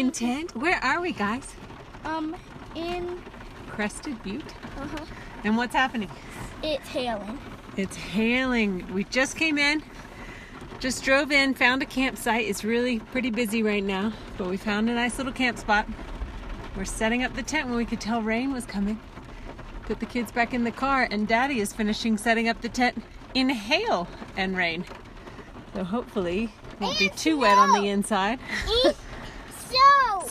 in tent. Where are we, guys? Um, in Crested Butte. uh-huh. And what's happening? it's hailing. It's hailing. We just came in, just drove in, found a campsite. It's really pretty busy right now, but we found a nice little camp spot. We're setting up the tent when we could tell rain was coming. Put the kids back in the car, and Daddy is finishing setting up the tent in hail and rain. So hopefully, it won't be too wet on the inside.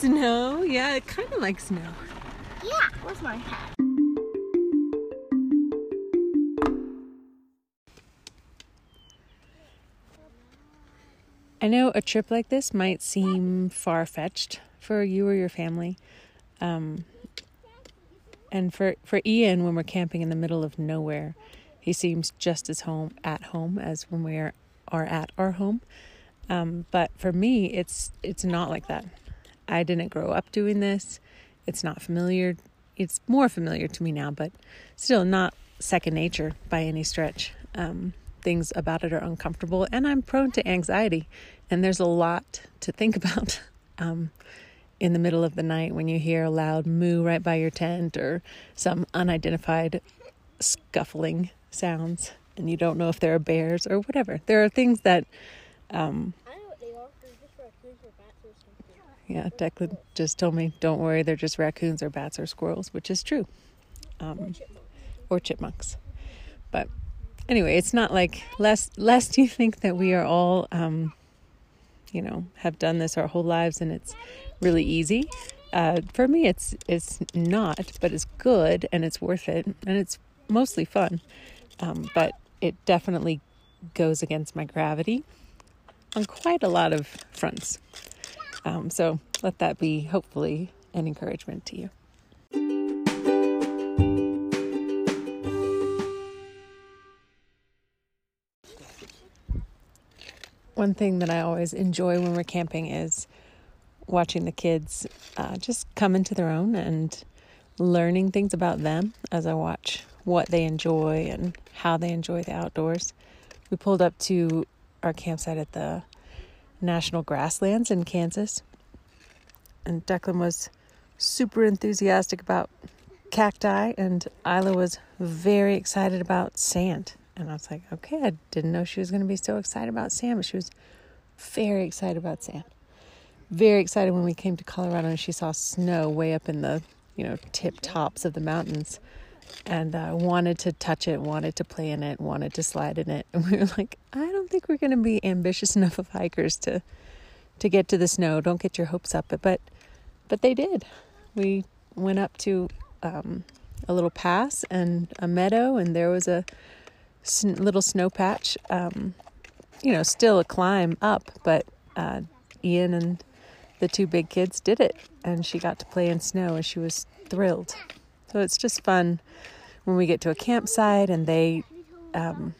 Eat so. Snow, yeah, it kind of like snow. Yeah. Where's my hat? I know a trip like this might seem far fetched for you or your family. Um, and for, for Ian, when we're camping in the middle of nowhere, he seems just as home at home as when we are, are at our home. Um, but for me, it's it's not like that. I didn't grow up doing this. It's not familiar. It's more familiar to me now, but still not second nature by any stretch. Um, things about it are uncomfortable, and I'm prone to anxiety. And there's a lot to think about um, in the middle of the night when you hear a loud moo right by your tent or some unidentified scuffling sounds, and you don't know if there are bears or whatever. There are things that um, I know what they are. They're just raccoons or bats or something. Yeah, Declan just told me, don't worry, they're just raccoons or bats or squirrels, which is true. Um, or chipmunks. But anyway, it's not like, lest, lest you think that we are all, um, you know, have done this our whole lives and it's really easy. Uh, for me, it's it's not, but it's good and it's worth it and it's mostly fun. Um, but it definitely goes against my gravity on quite a lot of fronts. Um, so let that be hopefully an encouragement to you. One thing that I always enjoy when we're camping is watching the kids uh, just come into their own and learning things about them as I watch what they enjoy and how they enjoy the outdoors. We pulled up to our campsite at the National Grasslands in Kansas. And Declan was super enthusiastic about cacti, and Isla was very excited about sand. And I was like, okay, I didn't know she was going to be so excited about sand, but she was very excited about sand. Very excited when we came to Colorado and she saw snow way up in the, you know, tip tops of the mountains and uh, wanted to touch it, wanted to play in it, wanted to slide in it. And we were like, I think we're going to be ambitious enough of hikers to to get to the snow. Don't get your hopes up. But but they did. We went up to um, a little pass and a meadow, and there was a sn- little snow patch. Um, you know, still a climb up, but uh, Ian and the two big kids did it, and she got to play in snow, and she was thrilled. So it's just fun when we get to a campsite and they um,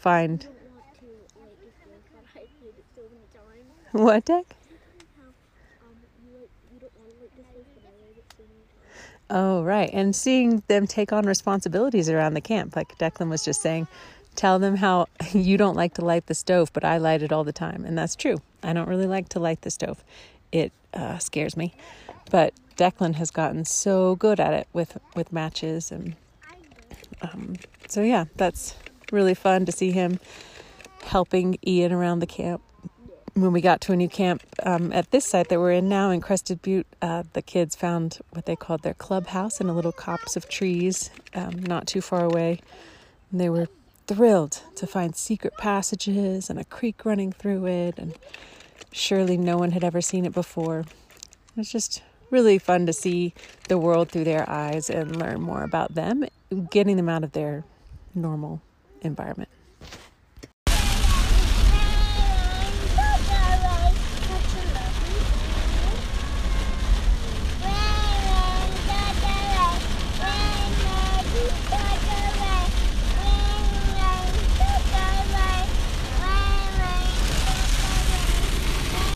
find what deck? Oh, right. And seeing them take on responsibilities around the camp, like Declan was just saying, tell them how you don't like to light the stove, but I light it all the time. And that's true. I don't really like to light the stove, it uh, scares me. But Declan has gotten so good at it with, with matches. And um, so, yeah, that's really fun to see him helping Ian around the camp when we got to a new camp um, at this site that we're in now in Crested Butte, uh, the kids found what they called their clubhouse in a little copse of trees um, not too far away. And they were thrilled to find secret passages and a creek running through it. And surely no one had ever seen it before. It was just really fun to see the world through their eyes and learn more about them, getting them out of their normal environment.